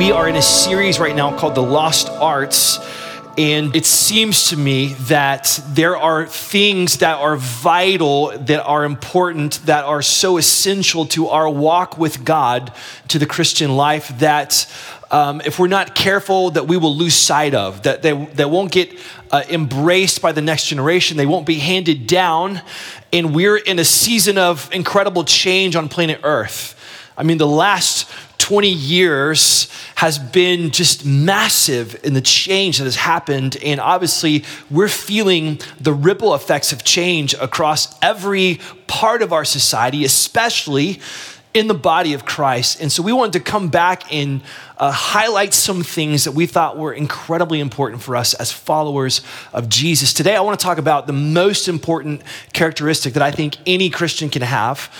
We are in a series right now called The Lost Arts. And it seems to me that there are things that are vital, that are important, that are so essential to our walk with God, to the Christian life, that um, if we're not careful, that we will lose sight of, that they, they won't get uh, embraced by the next generation, they won't be handed down. And we're in a season of incredible change on planet Earth. I mean, the last 20 years has been just massive in the change that has happened. And obviously, we're feeling the ripple effects of change across every part of our society, especially in the body of Christ. And so we wanted to come back and uh, highlight some things that we thought were incredibly important for us as followers of Jesus. Today, I want to talk about the most important characteristic that I think any Christian can have.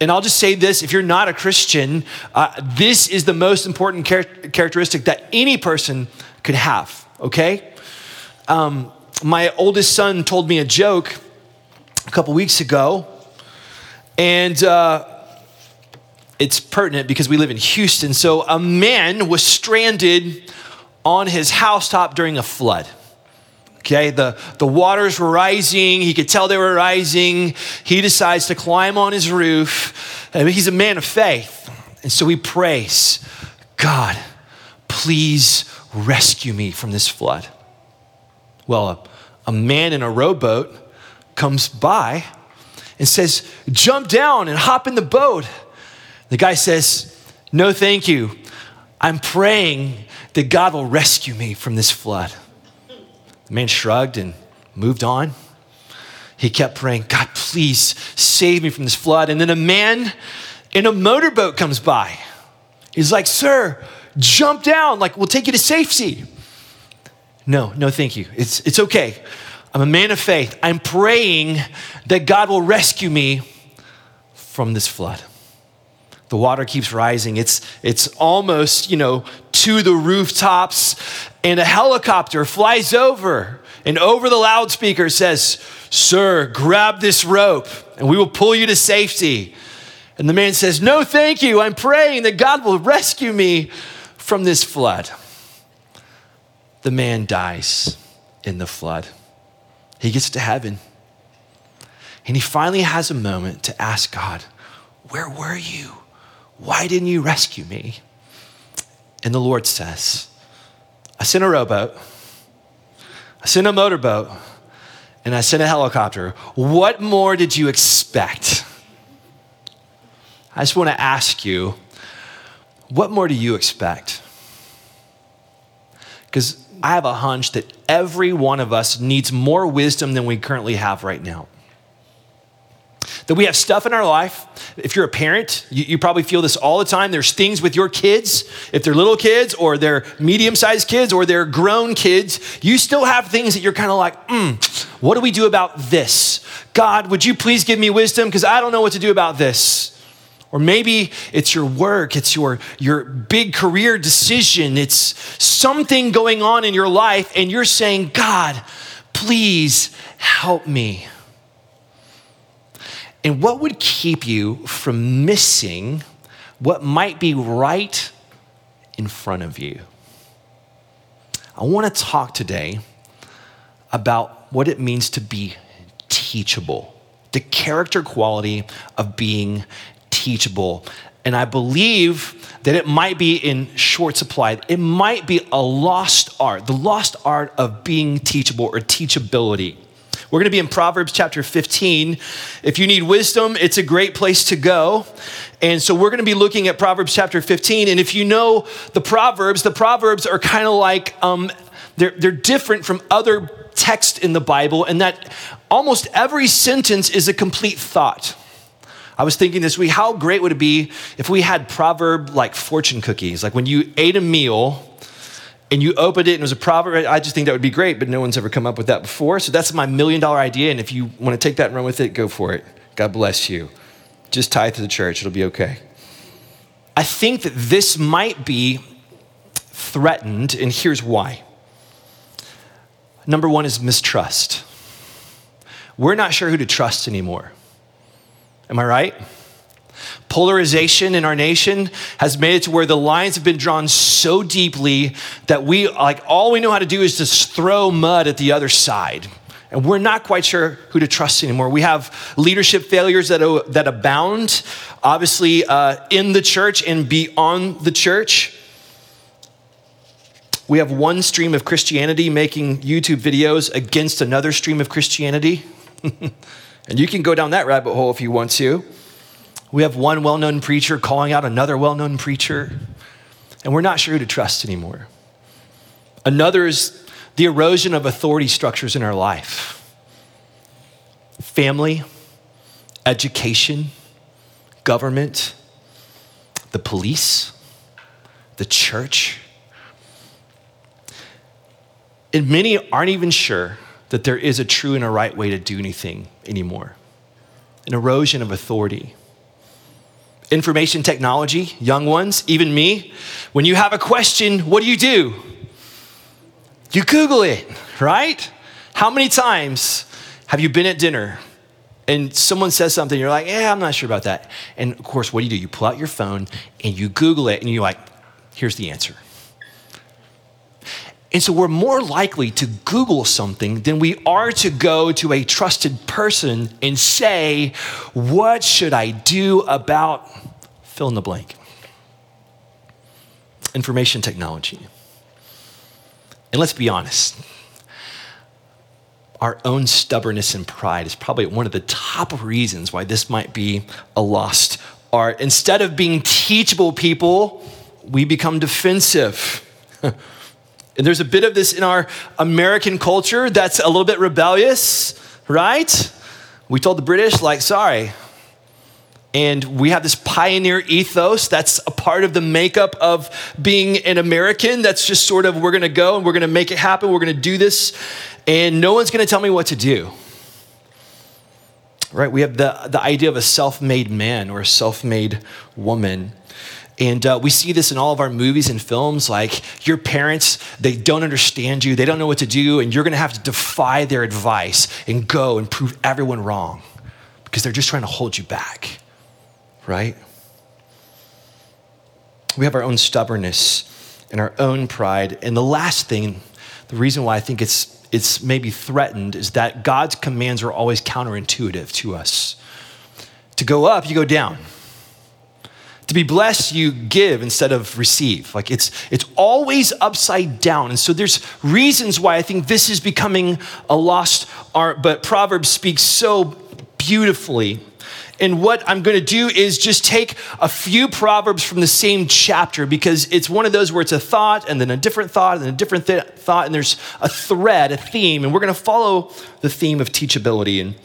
And I'll just say this if you're not a Christian, uh, this is the most important char- characteristic that any person could have, okay? Um, my oldest son told me a joke a couple weeks ago, and uh, it's pertinent because we live in Houston. So a man was stranded on his housetop during a flood. Okay, the, the waters were rising. He could tell they were rising. He decides to climb on his roof. He's a man of faith. And so he prays, God, please rescue me from this flood. Well, a, a man in a rowboat comes by and says, Jump down and hop in the boat. The guy says, No, thank you. I'm praying that God will rescue me from this flood. The man shrugged and moved on. He kept praying, God, please save me from this flood. And then a man in a motorboat comes by. He's like, Sir, jump down, like, we'll take you to safety. No, no, thank you. It's, it's okay. I'm a man of faith. I'm praying that God will rescue me from this flood. The water keeps rising. It's, it's almost, you know, to the rooftops, and a helicopter flies over and over the loudspeaker says, Sir, grab this rope and we will pull you to safety. And the man says, No, thank you. I'm praying that God will rescue me from this flood. The man dies in the flood. He gets to heaven. And he finally has a moment to ask God, Where were you? Why didn't you rescue me? And the Lord says, I sent a rowboat, I sent a motorboat, and I sent a helicopter. What more did you expect? I just want to ask you, what more do you expect? Because I have a hunch that every one of us needs more wisdom than we currently have right now that we have stuff in our life. If you're a parent, you, you, probably feel this all the time. There's things with your kids, if they're little kids or they're medium sized kids or they're grown kids, you still have things that you're kind of like, hmm, what do we do about this? God, would you please give me wisdom? Because I don't know what to do about this. Or maybe it's your work, it's your, your big career decision, it's something going on in your life, and you're saying, God, please help me. And what would keep you from missing what might be right in front of you? I want to talk today about what it means to be teachable, the character quality of being teachable. And I believe that it might be in short supply. It might be a lost art, the lost art of being teachable or teachability. We're going to be in Proverbs chapter 15. If you need wisdom, it's a great place to go. And so we're going to be looking at Proverbs chapter 15. And if you know the Proverbs, the Proverbs are kind of like, um, they're, they're different from other texts in the Bible, and that almost every sentence is a complete thought. I was thinking this week, how great would it be if we had proverb like fortune cookies? Like when you ate a meal and you opened it and it was a proverb, I just think that would be great, but no one's ever come up with that before. So that's my million dollar idea. And if you want to take that and run with it, go for it. God bless you. Just tithe to the church, it'll be okay. I think that this might be threatened, and here's why. Number one is mistrust. We're not sure who to trust anymore. Am I right? Polarization in our nation has made it to where the lines have been drawn so deeply that we, like, all we know how to do is just throw mud at the other side. And we're not quite sure who to trust anymore. We have leadership failures that, that abound, obviously, uh, in the church and beyond the church. We have one stream of Christianity making YouTube videos against another stream of Christianity. and you can go down that rabbit hole if you want to. We have one well known preacher calling out another well known preacher, and we're not sure who to trust anymore. Another is the erosion of authority structures in our life family, education, government, the police, the church. And many aren't even sure that there is a true and a right way to do anything anymore. An erosion of authority. Information technology, young ones, even me, when you have a question, what do you do? You Google it, right? How many times have you been at dinner and someone says something, you're like, yeah, I'm not sure about that. And of course, what do you do? You pull out your phone and you Google it and you're like, here's the answer. And so we're more likely to Google something than we are to go to a trusted person and say, What should I do about fill in the blank? Information technology. And let's be honest, our own stubbornness and pride is probably one of the top reasons why this might be a lost art. Instead of being teachable people, we become defensive. And there's a bit of this in our American culture that's a little bit rebellious, right? We told the British, like, sorry. And we have this pioneer ethos that's a part of the makeup of being an American. That's just sort of, we're gonna go and we're gonna make it happen, we're gonna do this, and no one's gonna tell me what to do. Right? We have the, the idea of a self made man or a self made woman. And uh, we see this in all of our movies and films. Like your parents, they don't understand you, they don't know what to do, and you're gonna have to defy their advice and go and prove everyone wrong because they're just trying to hold you back, right? We have our own stubbornness and our own pride. And the last thing, the reason why I think it's it's maybe threatened is that God's commands are always counterintuitive to us. To go up, you go down. To be blessed, you give instead of receive. Like it's it's always upside down. And so there's reasons why I think this is becoming a lost art, but Proverbs speaks so beautifully. And what I'm going to do is just take a few proverbs from the same chapter because it's one of those where it's a thought and then a different thought and a different th- thought and there's a thread, a theme, and we're going to follow the theme of teachability. And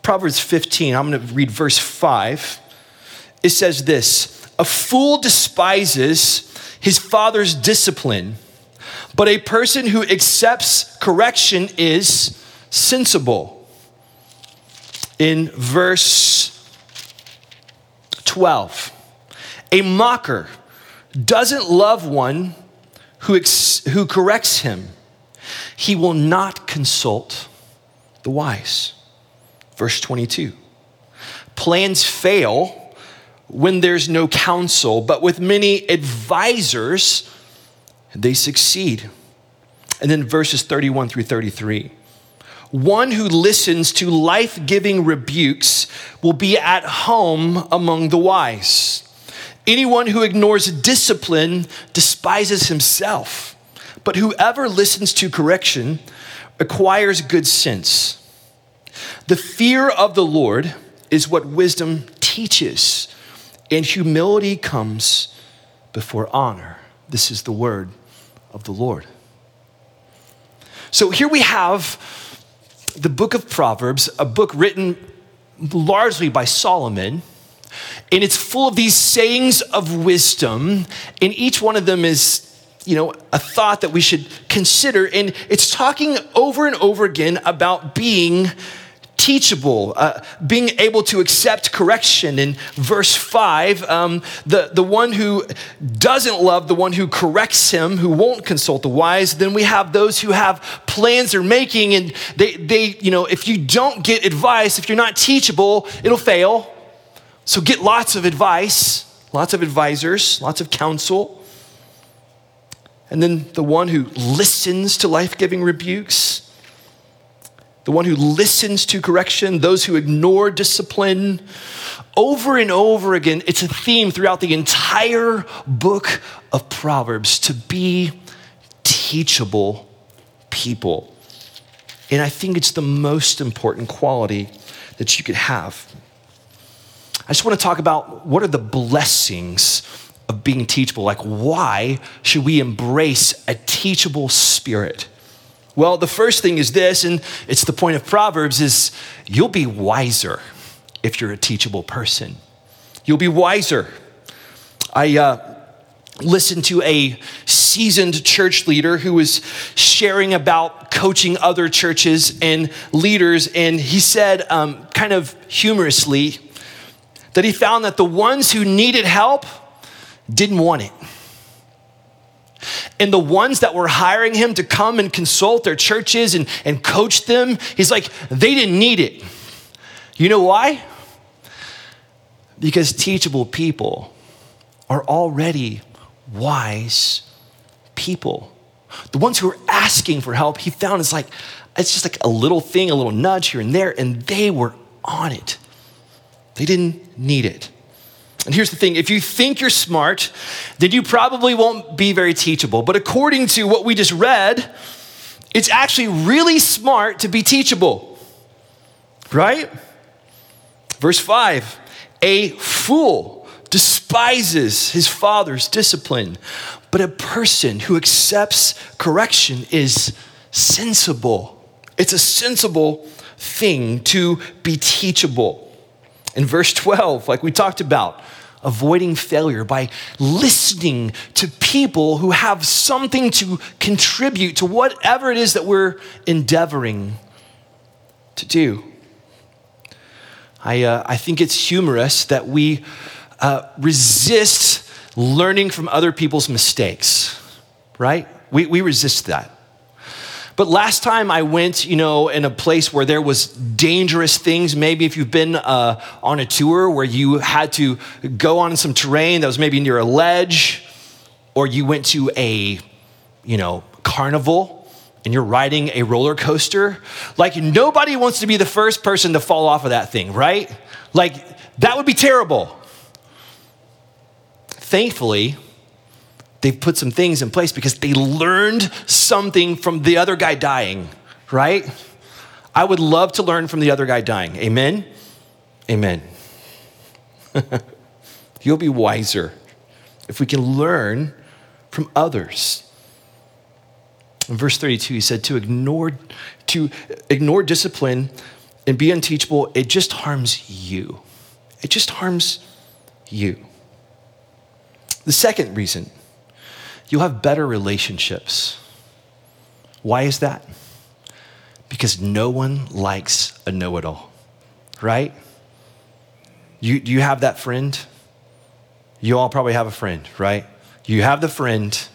Proverbs 15, I'm going to read verse 5 it says this A fool despises his father's discipline, but a person who accepts correction is sensible. In verse 12, a mocker doesn't love one who, ex- who corrects him. He will not consult the wise. Verse 22. Plans fail when there's no counsel, but with many advisors, they succeed. And then verses 31 through 33. One who listens to life giving rebukes will be at home among the wise. Anyone who ignores discipline despises himself, but whoever listens to correction acquires good sense. The fear of the Lord is what wisdom teaches and humility comes before honor. This is the word of the Lord. So here we have the book of Proverbs, a book written largely by Solomon, And it's full of these sayings of wisdom, and each one of them is you know, a thought that we should consider. And it's talking over and over again about being teachable, uh, being able to accept correction. In verse 5, um, the, the one who doesn't love the one who corrects him, who won't consult the wise, then we have those who have plans they're making, and they, they, you know, if you don't get advice, if you're not teachable, it'll fail. So get lots of advice, lots of advisors, lots of counsel. And then the one who listens to life giving rebukes, the one who listens to correction, those who ignore discipline. Over and over again, it's a theme throughout the entire book of Proverbs to be teachable people. And I think it's the most important quality that you could have. I just want to talk about what are the blessings of being teachable. Like, why should we embrace a teachable spirit? Well, the first thing is this, and it's the point of Proverbs, is you'll be wiser if you're a teachable person. You'll be wiser. I uh, listened to a seasoned church leader who was sharing about coaching other churches and leaders, and he said, um, kind of humorously, that he found that the ones who needed help didn't want it. And the ones that were hiring him to come and consult their churches and, and coach them, he's like, they didn't need it. You know why? Because teachable people are already wise people. The ones who are asking for help, he found it's like, it's just like a little thing, a little nudge here and there, and they were on it. They didn't need it. And here's the thing if you think you're smart, then you probably won't be very teachable. But according to what we just read, it's actually really smart to be teachable, right? Verse 5 A fool despises his father's discipline, but a person who accepts correction is sensible. It's a sensible thing to be teachable. In verse 12, like we talked about, avoiding failure by listening to people who have something to contribute to whatever it is that we're endeavoring to do. I, uh, I think it's humorous that we uh, resist learning from other people's mistakes, right? We, we resist that. But last time I went, you know, in a place where there was dangerous things, maybe if you've been uh, on a tour where you had to go on some terrain that was maybe near a ledge, or you went to a, you know, carnival and you're riding a roller coaster, like nobody wants to be the first person to fall off of that thing, right? Like that would be terrible. Thankfully, they've put some things in place because they learned something from the other guy dying, right? I would love to learn from the other guy dying. Amen? Amen. You'll be wiser if we can learn from others. In verse 32, he said, to ignore, to ignore discipline and be unteachable, it just harms you. It just harms you. The second reason you'll have better relationships. Why is that? Because no one likes a know it all, right? You, do you have that friend? You all probably have a friend, right? You have the friend,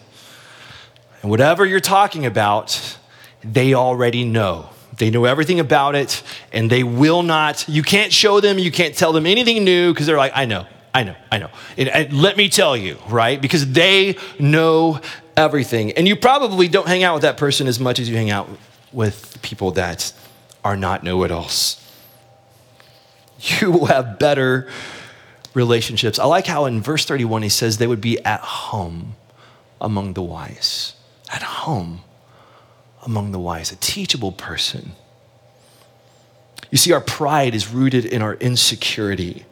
and whatever you're talking about, they already know. They know everything about it, and they will not, you can't show them, you can't tell them anything new because they're like, I know, I know, I know. And, and let me tell you, right? Because they know everything. And you probably don't hang out with that person as much as you hang out with people that are not know it alls. You will have better relationships. I like how in verse 31 he says they would be at home among the wise. At home among the wise, a teachable person. You see, our pride is rooted in our insecurity.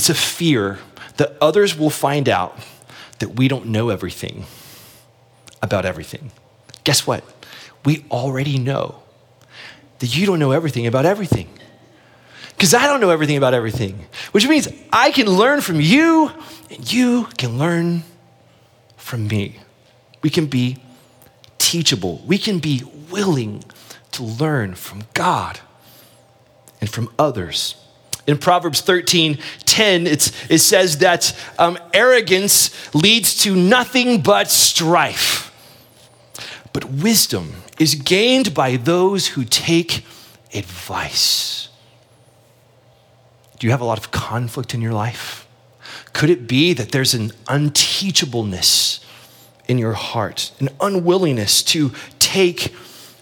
It's a fear that others will find out that we don't know everything about everything. Guess what? We already know that you don't know everything about everything. because I don't know everything about everything, which means I can learn from you and you can learn from me. We can be teachable, we can be willing to learn from God and from others. In Proverbs 13 10, it's, it says that um, arrogance leads to nothing but strife. But wisdom is gained by those who take advice. Do you have a lot of conflict in your life? Could it be that there's an unteachableness in your heart, an unwillingness to take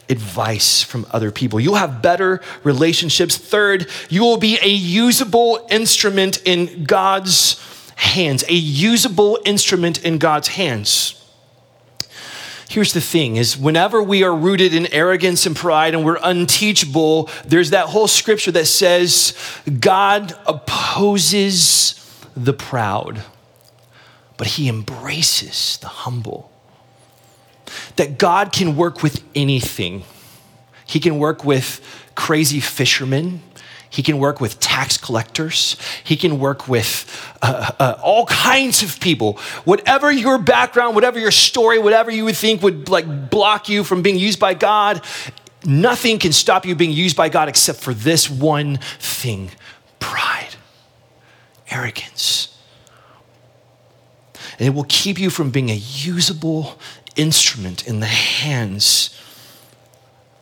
advice from other people? You'll have better relationships. Third, you will be a usable instrument in God's hands, a usable instrument in God's hands. Here's the thing is whenever we are rooted in arrogance and pride and we're unteachable, there's that whole scripture that says God opposes the proud, but he embraces the humble. That God can work with anything. He can work with crazy fishermen. He can work with tax collectors. He can work with uh, uh, all kinds of people. Whatever your background, whatever your story, whatever you would think would like block you from being used by God, nothing can stop you being used by God except for this one thing pride, arrogance. And it will keep you from being a usable instrument in the hands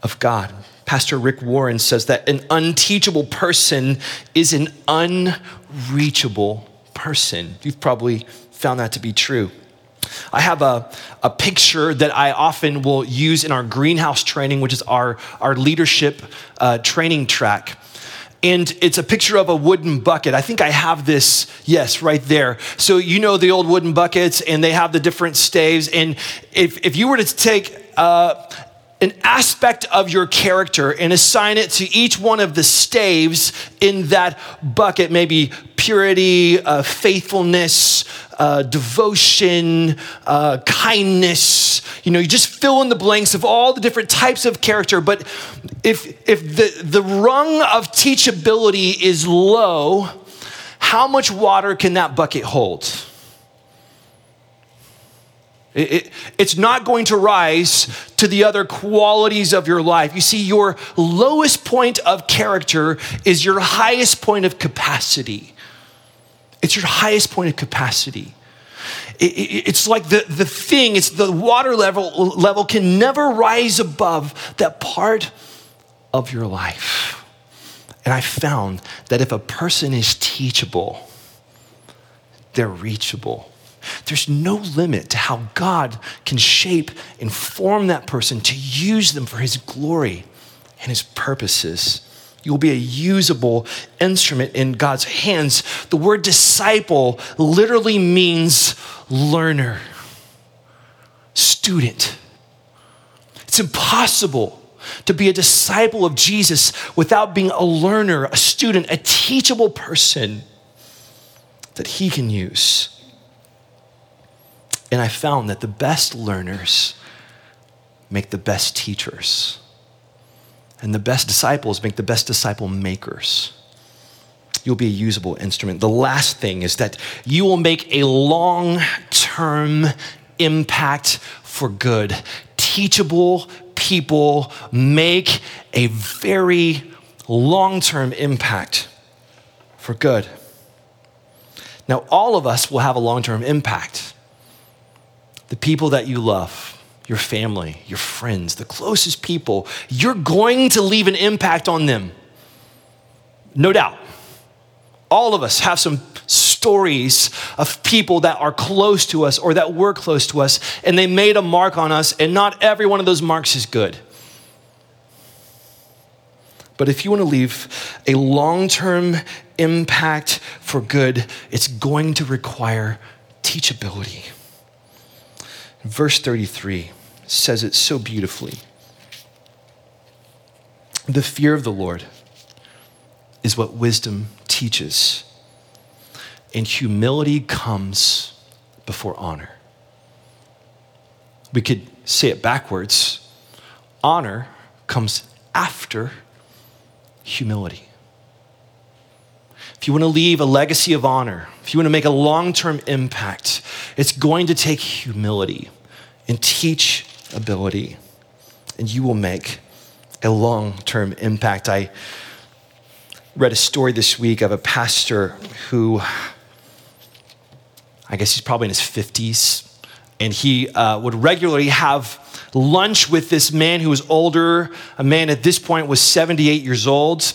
of God. Pastor Rick Warren says that an unteachable person is an unreachable person. You've probably found that to be true. I have a, a picture that I often will use in our greenhouse training, which is our, our leadership uh, training track. And it's a picture of a wooden bucket. I think I have this, yes, right there. So, you know the old wooden buckets, and they have the different staves. And if, if you were to take uh, an aspect of your character and assign it to each one of the staves in that bucket maybe purity, uh, faithfulness, uh, devotion, uh, kindness. You know, you just fill in the blanks of all the different types of character. But if, if the, the rung of teachability is low, how much water can that bucket hold? It, it, it's not going to rise to the other qualities of your life. You see, your lowest point of character is your highest point of capacity. It's your highest point of capacity. It, it's like the, the thing, it's the water level, level can never rise above that part of your life. And I found that if a person is teachable, they're reachable. There's no limit to how God can shape and form that person to use them for his glory and his purposes. You'll be a usable instrument in God's hands. The word disciple literally means learner, student. It's impossible to be a disciple of Jesus without being a learner, a student, a teachable person that he can use. And I found that the best learners make the best teachers, and the best disciples make the best disciple makers. You'll be a usable instrument. The last thing is that you will make a long term impact for good. Teachable people make a very long term impact for good. Now, all of us will have a long term impact the people that you love, your family, your friends, the closest people, you're going to leave an impact on them. No doubt. All of us have some stories of people that are close to us or that were close to us, and they made a mark on us, and not every one of those marks is good. But if you want to leave a long term impact for good, it's going to require teachability. Verse 33 says it so beautifully. The fear of the Lord is what wisdom teaches, and humility comes before honor. We could say it backwards honor comes after humility. if you want to leave a legacy of honor, if you want to make a long term impact, it's going to take humility and teachability, and you will make a long term impact. I read a story this week of a pastor who, I guess he's probably in his 50s, and he uh, would regularly have lunch with this man who was older. A man at this point was 78 years old.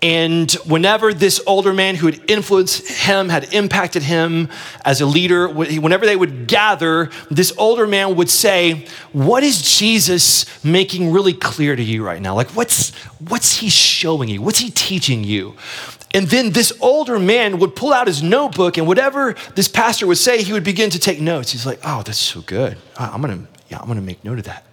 And whenever this older man who had influenced him, had impacted him as a leader, whenever they would gather, this older man would say, What is Jesus making really clear to you right now? Like, what's, what's he showing you? What's he teaching you? And then this older man would pull out his notebook, and whatever this pastor would say, he would begin to take notes. He's like, Oh, that's so good. I'm gonna, yeah, I'm gonna make note of that.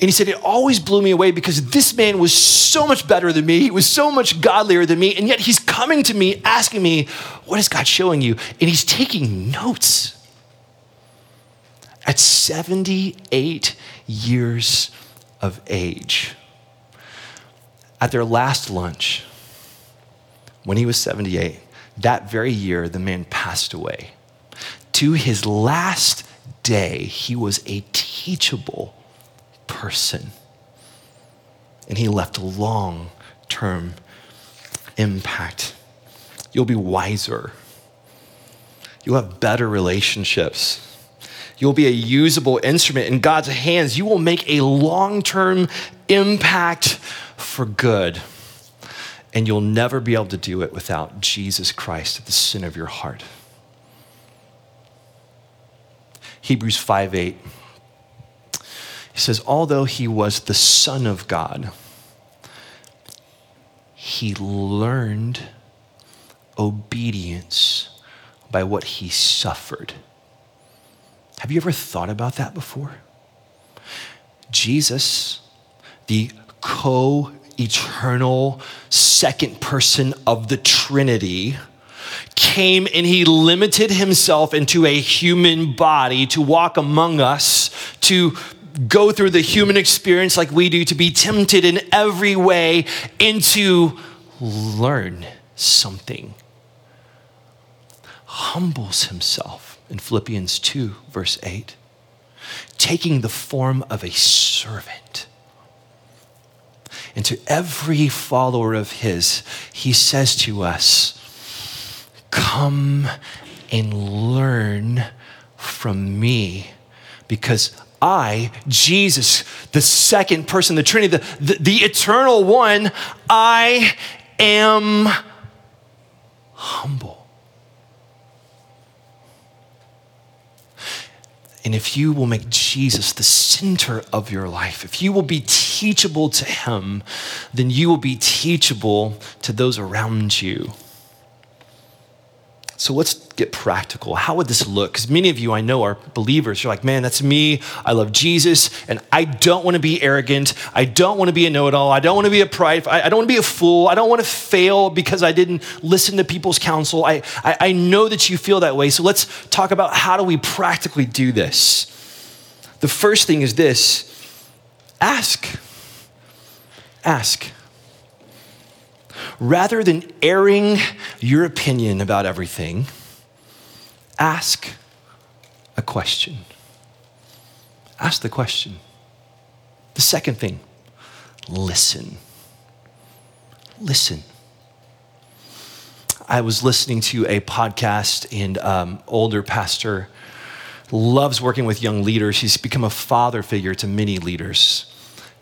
And he said, It always blew me away because this man was so much better than me. He was so much godlier than me. And yet he's coming to me asking me, What is God showing you? And he's taking notes. At 78 years of age, at their last lunch, when he was 78, that very year, the man passed away. To his last day, he was a teachable person. And he left a long term impact. You'll be wiser. You'll have better relationships. You'll be a usable instrument in God's hands. You will make a long term impact for good. And you'll never be able to do it without Jesus Christ at the center of your heart. Hebrews 5 8. He says, although he was the Son of God, he learned obedience by what he suffered. Have you ever thought about that before? Jesus, the co eternal second person of the Trinity, came and he limited himself into a human body to walk among us, to go through the human experience like we do, to be tempted in every way, and to learn something. Humbles himself in Philippians 2, verse 8, taking the form of a servant. And to every follower of his, he says to us, Come and learn from me because I, Jesus, the second person, the Trinity, the, the, the, eternal one, I am humble. And if you will make Jesus the center of your life, if you will be teachable to him, then you will be teachable to those around you. So let's get practical. How would this look? Because many of you I know are believers. You're like, man, that's me. I love Jesus, and I don't want to be arrogant. I don't want to be a know it all. I don't want to be a pride. I don't want to be a fool. I don't want to fail because I didn't listen to people's counsel. I, I, I know that you feel that way. So let's talk about how do we practically do this. The first thing is this ask. Ask rather than airing your opinion about everything, ask a question. Ask the question. The second thing, listen. Listen. I was listening to a podcast, and um, older pastor loves working with young leaders. He's become a father figure to many leaders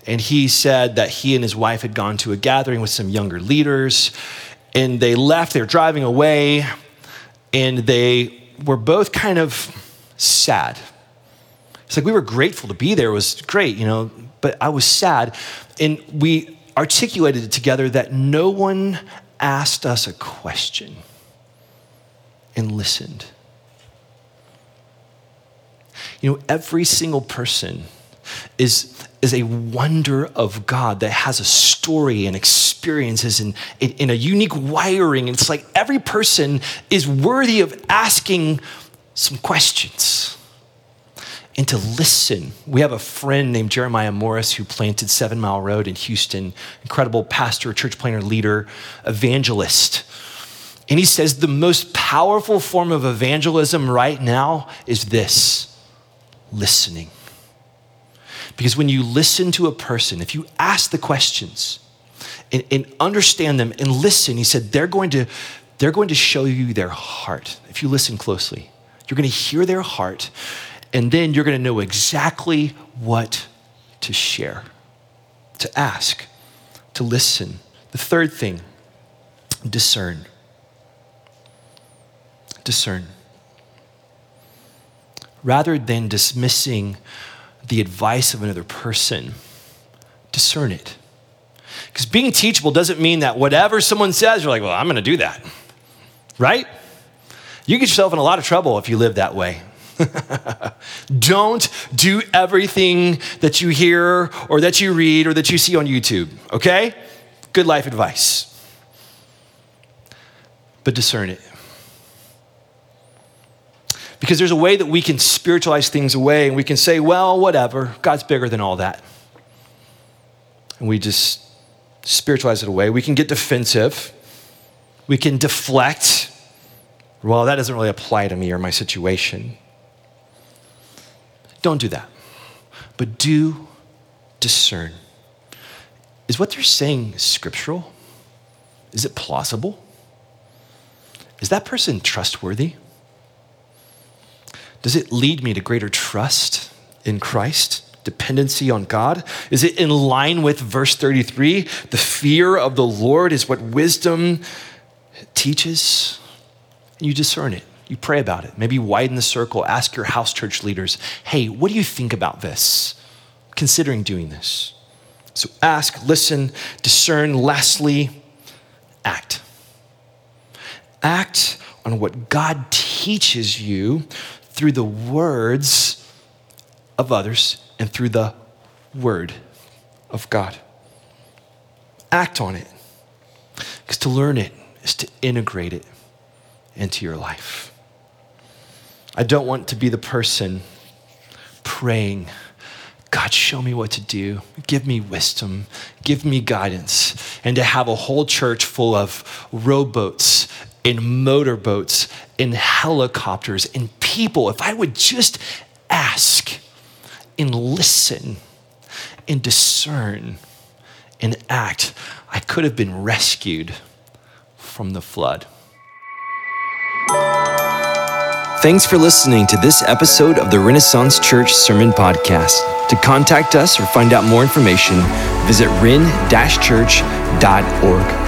and he said that he and his wife had gone to a gathering with some younger leaders and they left they were driving away and they were both kind of sad. It's like we were grateful to be there. It was great you know but i was sad. And we articulated it together that no one asked us a question and listened. You know every single person is is a wonder of God that has a story and experiences and in, a unique wiring. It's like every person is worthy of asking some questions and to listen. We have a friend named Jeremiah Morris who planted Seven Mile Road in Houston, incredible pastor, church planter, leader, evangelist. And he says the most powerful form of evangelism right now is this listening. Because when you listen to a person, if you ask the questions and, and, understand them and listen, he said they're going, to, they're going to show you their heart. If you listen closely, you're going to hear their heart, and then you're going to know exactly what to share, to ask, to listen. The third thing, discern. Discern. Rather than dismissing the advice of another person, discern it. Because being teachable doesn't mean that whatever someone says, you're like, well, I'm going to do that. Right? You get yourself in a lot of trouble if you live that way. Don't do everything that you hear or that you read or that you see on YouTube, okay? Good life advice. But discern it. Because there's a way that we can spiritualize things away and we can say, well, whatever, God's bigger than all that. And we just spiritualize it away. We can get defensive. We can deflect. Well, that doesn't really apply to me or my situation. Don't do that. But do discern. Is what they're saying scriptural? Is it plausible? Is that person trustworthy? Does it lead me to greater trust in Christ? Dependency on God? Is it in line with verse 33? The fear of the Lord is what wisdom teaches. You discern it. You pray about it. Maybe widen the circle. Ask your house church leaders hey, what do you think about this? Considering doing this. So ask, listen, discern. Lastly, act. Act on what God teaches you through the words of others and through the word of God. Act on it. Because to learn it is to integrate it into your life. I don't want to be the person praying, God, show me what to do. Give me wisdom. Give me guidance. And to have a whole church full of rowboats and motorboats in helicopters in people, if I would just ask and listen and discern and act, I could have been rescued from the flood. Thanks for listening to this episode of the Renaissance Church Sermon Podcast. To contact us or find out more information, visit ren-church.org.